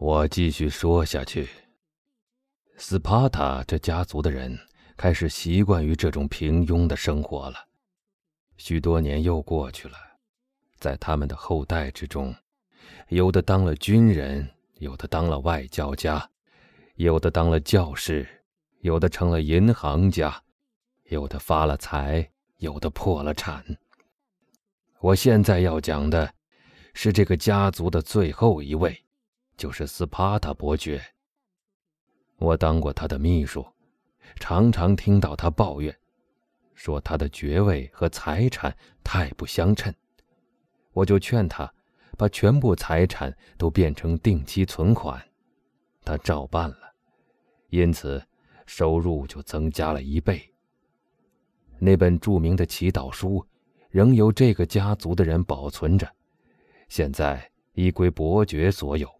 我继续说下去。斯帕塔这家族的人开始习惯于这种平庸的生活了。许多年又过去了，在他们的后代之中，有的当了军人，有的当了外交家，有的当了教士，有的成了银行家，有的发了财，有的破了产。我现在要讲的，是这个家族的最后一位。就是斯帕塔伯爵。我当过他的秘书，常常听到他抱怨，说他的爵位和财产太不相称。我就劝他，把全部财产都变成定期存款，他照办了，因此收入就增加了一倍。那本著名的祈祷书，仍由这个家族的人保存着，现在已归伯爵所有。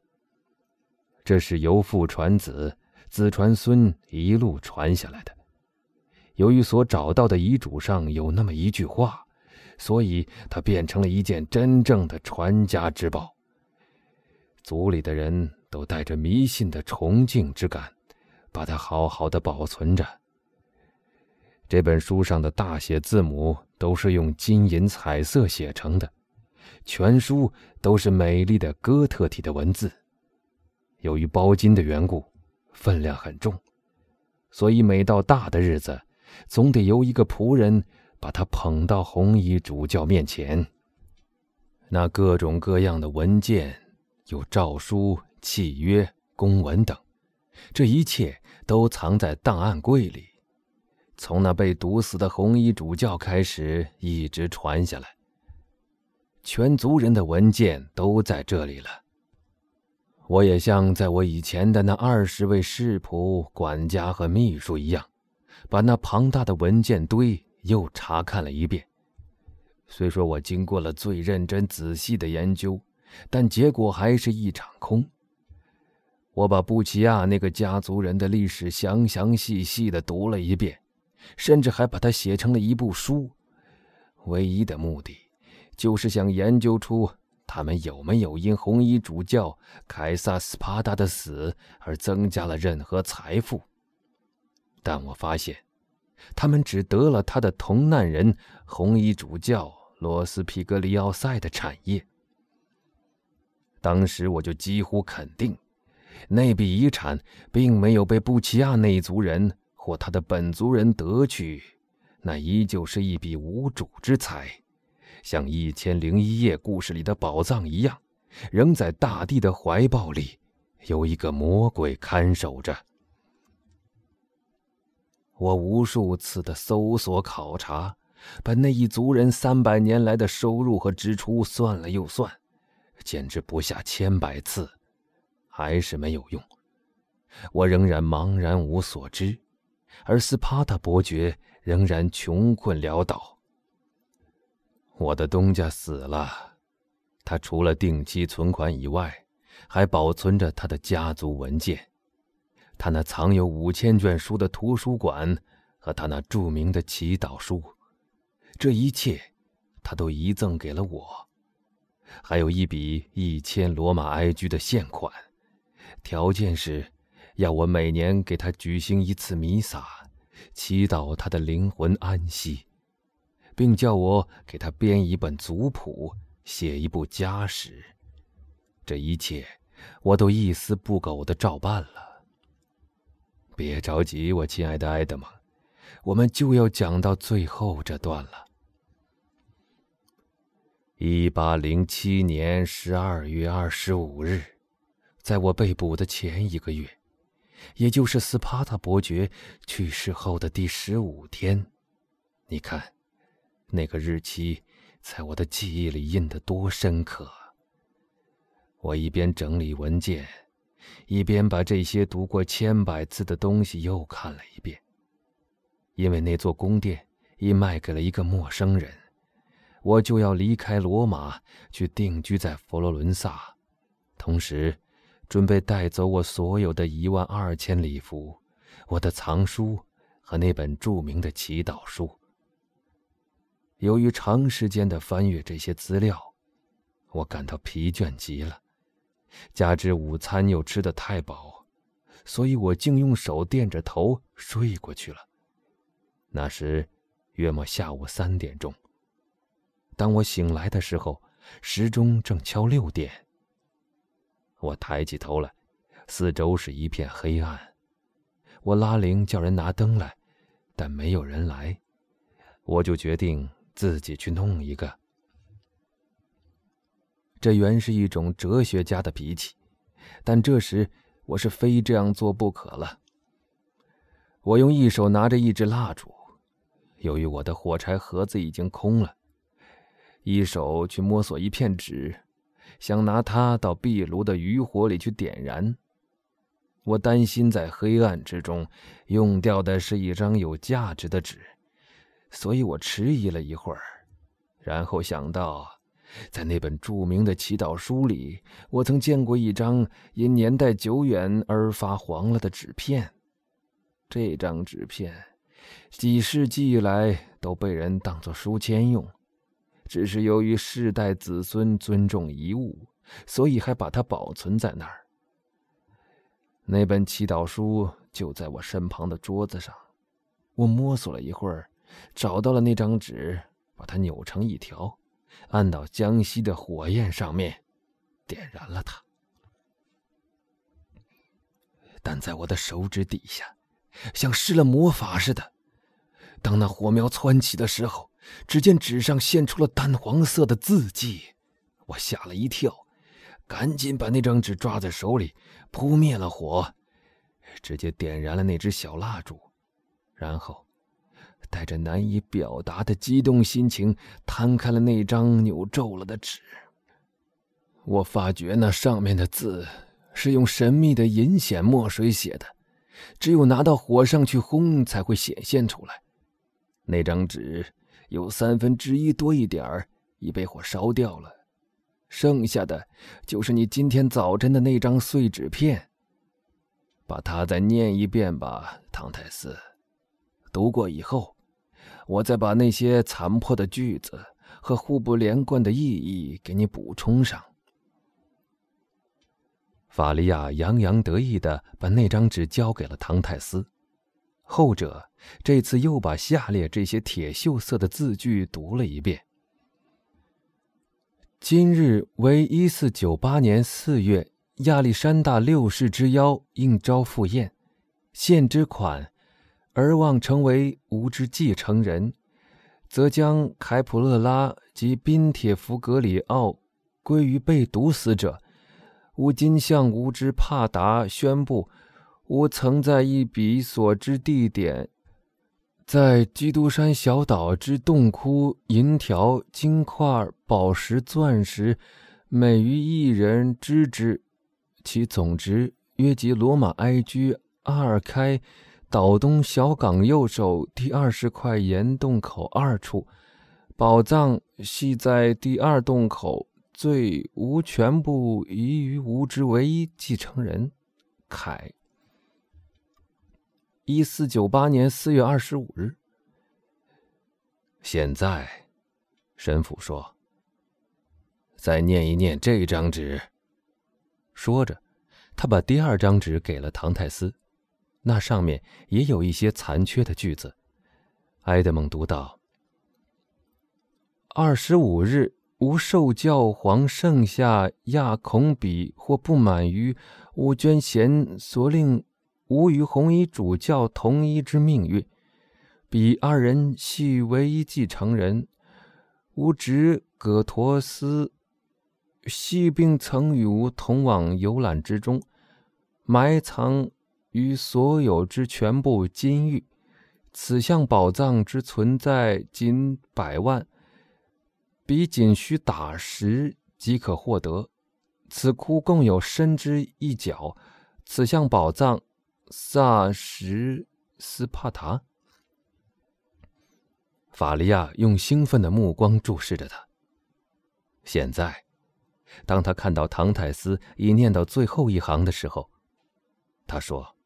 这是由父传子，子传孙一路传下来的。由于所找到的遗嘱上有那么一句话，所以它变成了一件真正的传家之宝。族里的人都带着迷信的崇敬之感，把它好好的保存着。这本书上的大写字母都是用金银彩色写成的，全书都是美丽的哥特体的文字。由于包金的缘故，分量很重，所以每到大的日子，总得由一个仆人把它捧到红衣主教面前。那各种各样的文件，有诏书、契约、公文等，这一切都藏在档案柜里，从那被毒死的红衣主教开始，一直传下来。全族人的文件都在这里了。我也像在我以前的那二十位侍仆、管家和秘书一样，把那庞大的文件堆又查看了一遍。虽说我经过了最认真仔细的研究，但结果还是一场空。我把布奇亚那个家族人的历史详详细细的读了一遍，甚至还把它写成了一部书，唯一的目的，就是想研究出。他们有没有因红衣主教凯撒斯帕达的死而增加了任何财富？但我发现，他们只得了他的同难人红衣主教罗斯皮格里奥塞的产业。当时我就几乎肯定，那笔遗产并没有被布奇亚那族人或他的本族人得去，那依旧是一笔无主之财。像《一千零一夜》故事里的宝藏一样，仍在大地的怀抱里，有一个魔鬼看守着。我无数次的搜索考察，把那一族人三百年来的收入和支出算了又算，简直不下千百次，还是没有用。我仍然茫然无所知，而斯帕塔伯爵仍然穷困潦倒。我的东家死了，他除了定期存款以外，还保存着他的家族文件，他那藏有五千卷书的图书馆和他那著名的祈祷书，这一切，他都遗赠给了我，还有一笔一千罗马埃居的现款，条件是，要我每年给他举行一次弥撒，祈祷他的灵魂安息。并叫我给他编一本族谱，写一部家史。这一切，我都一丝不苟的照办了。别着急，我亲爱的埃德蒙，我们就要讲到最后这段了。一八零七年十二月二十五日，在我被捕的前一个月，也就是斯帕塔伯爵去世后的第十五天，你看。那个日期，在我的记忆里印得多深刻。我一边整理文件，一边把这些读过千百次的东西又看了一遍。因为那座宫殿已卖给了一个陌生人，我就要离开罗马去定居在佛罗伦萨，同时准备带走我所有的一万二千里服、我的藏书和那本著名的祈祷书。由于长时间的翻阅这些资料，我感到疲倦极了。加之午餐又吃得太饱，所以我竟用手垫着头睡过去了。那时，约莫下午三点钟。当我醒来的时候，时钟正敲六点。我抬起头来，四周是一片黑暗。我拉铃叫人拿灯来，但没有人来，我就决定自己去弄一个。这原是一种哲学家的脾气，但这时我是非这样做不可了。我用一手拿着一支蜡烛，由于我的火柴盒子已经空了，一手去摸索一片纸，想拿它到壁炉的余火里去点燃。我担心在黑暗之中用掉的是一张有价值的纸，所以我迟疑了一会儿，然后想到。在那本著名的祈祷书里，我曾见过一张因年代久远而发黄了的纸片。这张纸片几世纪以来都被人当作书签用，只是由于世代子孙尊重遗物，所以还把它保存在那儿。那本祈祷书就在我身旁的桌子上，我摸索了一会儿，找到了那张纸，把它扭成一条。按到江西的火焰上面，点燃了它。但在我的手指底下，像施了魔法似的，当那火苗窜起的时候，只见纸上现出了淡黄色的字迹。我吓了一跳，赶紧把那张纸抓在手里，扑灭了火，直接点燃了那只小蜡烛，然后。带着难以表达的激动心情，摊开了那张扭皱了的纸。我发觉那上面的字是用神秘的银显墨水写的，只有拿到火上去烘才会显现出来。那张纸有三分之一多一点已被火烧掉了，剩下的就是你今天早晨的那张碎纸片。把它再念一遍吧，唐太斯。读过以后。我再把那些残破的句子和互不连贯的意义给你补充上。法利亚洋洋得意的把那张纸交给了唐泰斯，后者这次又把下列这些铁锈色的字句读了一遍：“今日为一四九八年四月，亚历山大六世之邀应召赴宴，献之款。”而望成为吾之继承人，则将凯普勒拉及宾铁弗格里奥归于被毒死者。吾今向吾之帕达宣布，吾曾在一笔所知地点，在基督山小岛之洞窟，银条、金块、宝石、钻石，每于一人知之，其总值约及罗马埃居阿尔开。岛东小港右手第二十块岩洞口二处，宝藏系在第二洞口，最无全部遗于吾之唯一继承人，凯。一四九八年四月二十五日。现在，神父说：“再念一念这张纸。”说着，他把第二张纸给了唐泰斯。那上面也有一些残缺的句子。埃德蒙读道：“二十五日，吾受教皇圣下亚孔比或不满于吾捐贤所令吾与红衣主教同一之命运，彼二人系唯一继承人。吾侄葛托斯系并曾与吾同往游览之中，埋藏。”于所有之全部金玉，此项宝藏之存在仅百万，彼仅需打石即可获得。此窟共有深之一角，此项宝藏，萨什斯帕塔。法利亚用兴奋的目光注视着他。现在，当他看到唐泰斯已念到最后一行的时候，他说。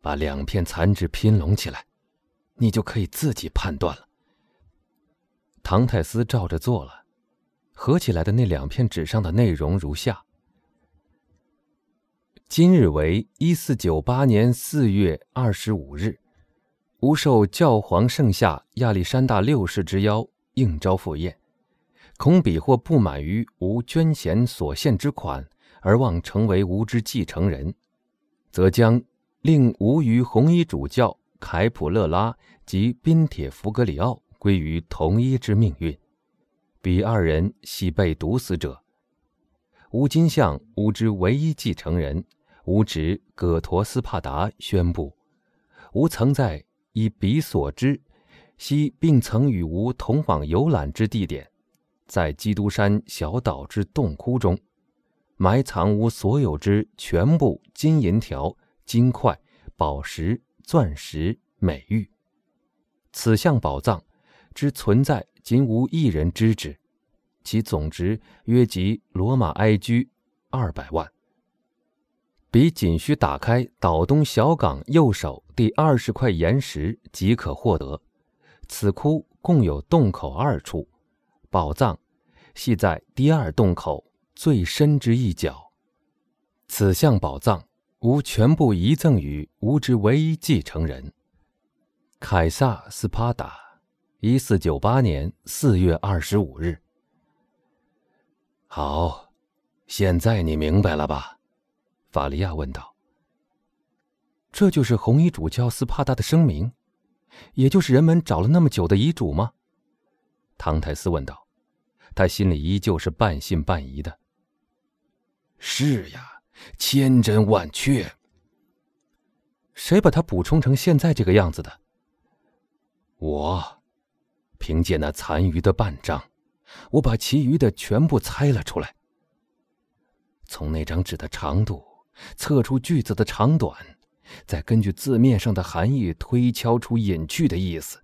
把两片残纸拼拢起来，你就可以自己判断了。唐泰斯照着做了，合起来的那两片纸上的内容如下：今日为一四九八年四月二十五日，吾受教皇圣下亚历山大六世之邀，应召赴宴。恐彼或不满于吾捐贤所献之款，而望成为吾之继承人，则将令吾于红衣主教凯普勒拉及宾铁弗格里奥归于同一之命运。彼二人系被毒死者。吾今向吾之唯一继承人。吾侄葛陀斯帕达宣布，吾曾在以彼所知，悉并曾与吾同往游览之地点，在基督山小岛之洞窟中，埋藏吾所有之全部金银条、金块、宝石、钻石、美玉。此项宝藏之存在，仅无一人知之，其总值约及罗马埃居二百万。彼仅需打开岛东小港右手第二十块岩石即可获得。此窟共有洞口二处，宝藏系在第二洞口最深之一角。此项宝藏吾全部遗赠于吾之唯一继承人凯撒斯帕达。一四九八年四月二十五日。好，现在你明白了吧？法利亚问道：“这就是红衣主教斯帕达的声明，也就是人们找了那么久的遗嘱吗？”唐泰斯问道，他心里依旧是半信半疑的。“是呀，千真万确。谁把它补充成现在这个样子的？”“我，凭借那残余的半张，我把其余的全部猜了出来。从那张纸的长度。”测出句子的长短，再根据字面上的含义推敲出隐去的意思，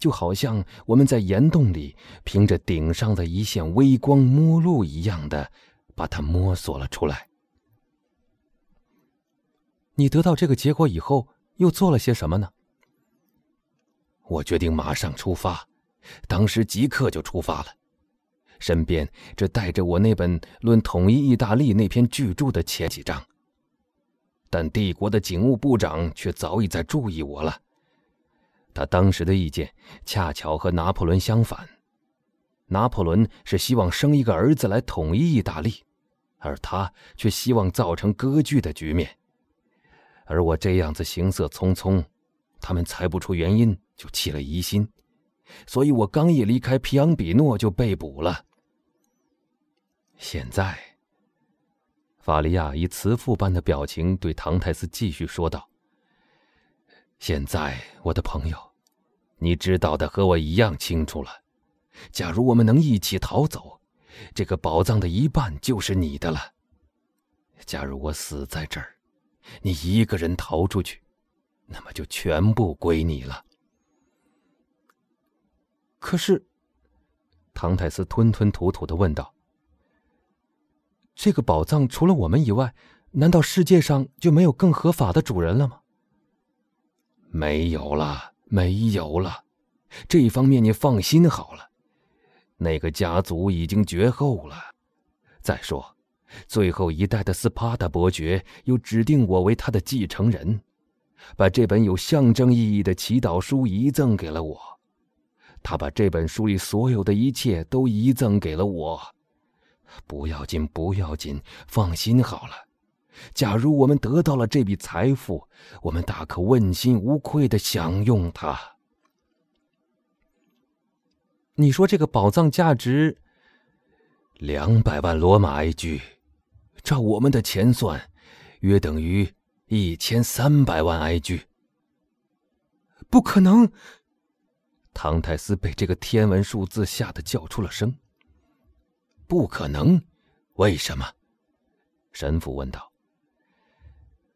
就好像我们在岩洞里凭着顶上的一线微光摸路一样的，把它摸索了出来。你得到这个结果以后，又做了些什么呢？我决定马上出发，当时即刻就出发了，身边只带着我那本论统一意大利那篇巨著的前几章。但帝国的警务部长却早已在注意我了。他当时的意见恰巧和拿破仑相反。拿破仑是希望生一个儿子来统一意大利，而他却希望造成割据的局面。而我这样子行色匆匆，他们猜不出原因就起了疑心，所以我刚一离开皮昂比诺就被捕了。现在。法利亚以慈父般的表情对唐泰斯继续说道：“现在，我的朋友，你知道的和我一样清楚了。假如我们能一起逃走，这个宝藏的一半就是你的了。假如我死在这儿，你一个人逃出去，那么就全部归你了。”可是，唐泰斯吞吞吐吐的问道。这个宝藏除了我们以外，难道世界上就没有更合法的主人了吗？没有了，没有了，这一方面你放心好了。那个家族已经绝后了。再说，最后一代的斯帕达伯爵又指定我为他的继承人，把这本有象征意义的祈祷书遗赠给了我。他把这本书里所有的一切都遗赠给了我。不要紧，不要紧，放心好了。假如我们得到了这笔财富，我们大可问心无愧的享用它。你说这个宝藏价值两百万罗马埃居，照我们的钱算，约等于一千三百万埃居。不可能！唐泰斯被这个天文数字吓得叫出了声。不可能，为什么？神父问道。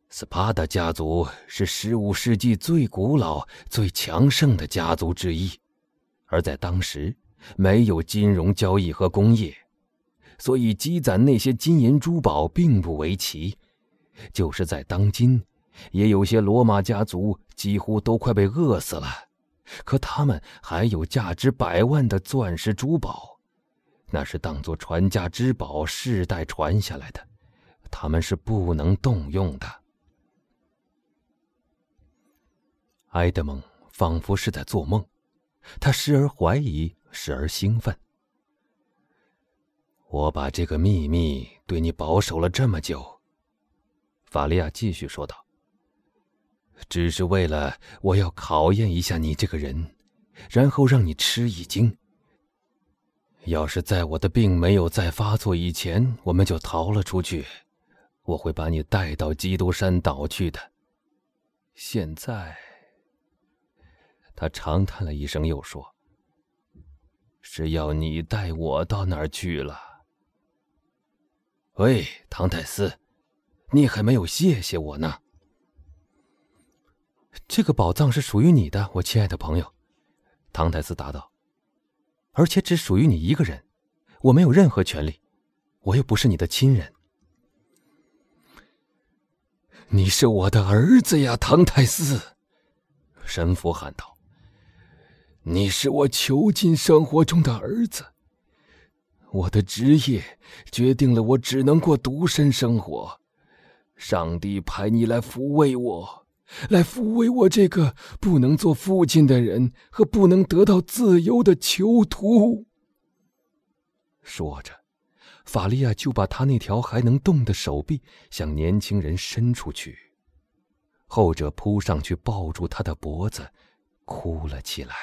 斯帕达家族是十五世纪最古老、最强盛的家族之一，而在当时没有金融交易和工业，所以积攒那些金银珠宝并不为奇。就是在当今，也有些罗马家族几乎都快被饿死了，可他们还有价值百万的钻石珠宝。那是当做传家之宝，世代传下来的，他们是不能动用的。埃德蒙仿佛是在做梦，他时而怀疑，时而兴奋。我把这个秘密对你保守了这么久，法利亚继续说道。只是为了我要考验一下你这个人，然后让你吃一惊。要是在我的病没有再发作以前，我们就逃了出去，我会把你带到基督山岛去的。现在，他长叹了一声，又说：“是要你带我到哪儿去了？”喂，唐泰斯，你还没有谢谢我呢。这个宝藏是属于你的，我亲爱的朋友，唐泰斯答道。而且只属于你一个人，我没有任何权利，我又不是你的亲人。你是我的儿子呀，唐泰斯！神父喊道。你是我囚禁生活中的儿子。我的职业决定了我只能过独身生活。上帝派你来抚慰我。来抚慰我这个不能做父亲的人和不能得到自由的囚徒。说着，法利亚就把他那条还能动的手臂向年轻人伸出去，后者扑上去抱住他的脖子，哭了起来。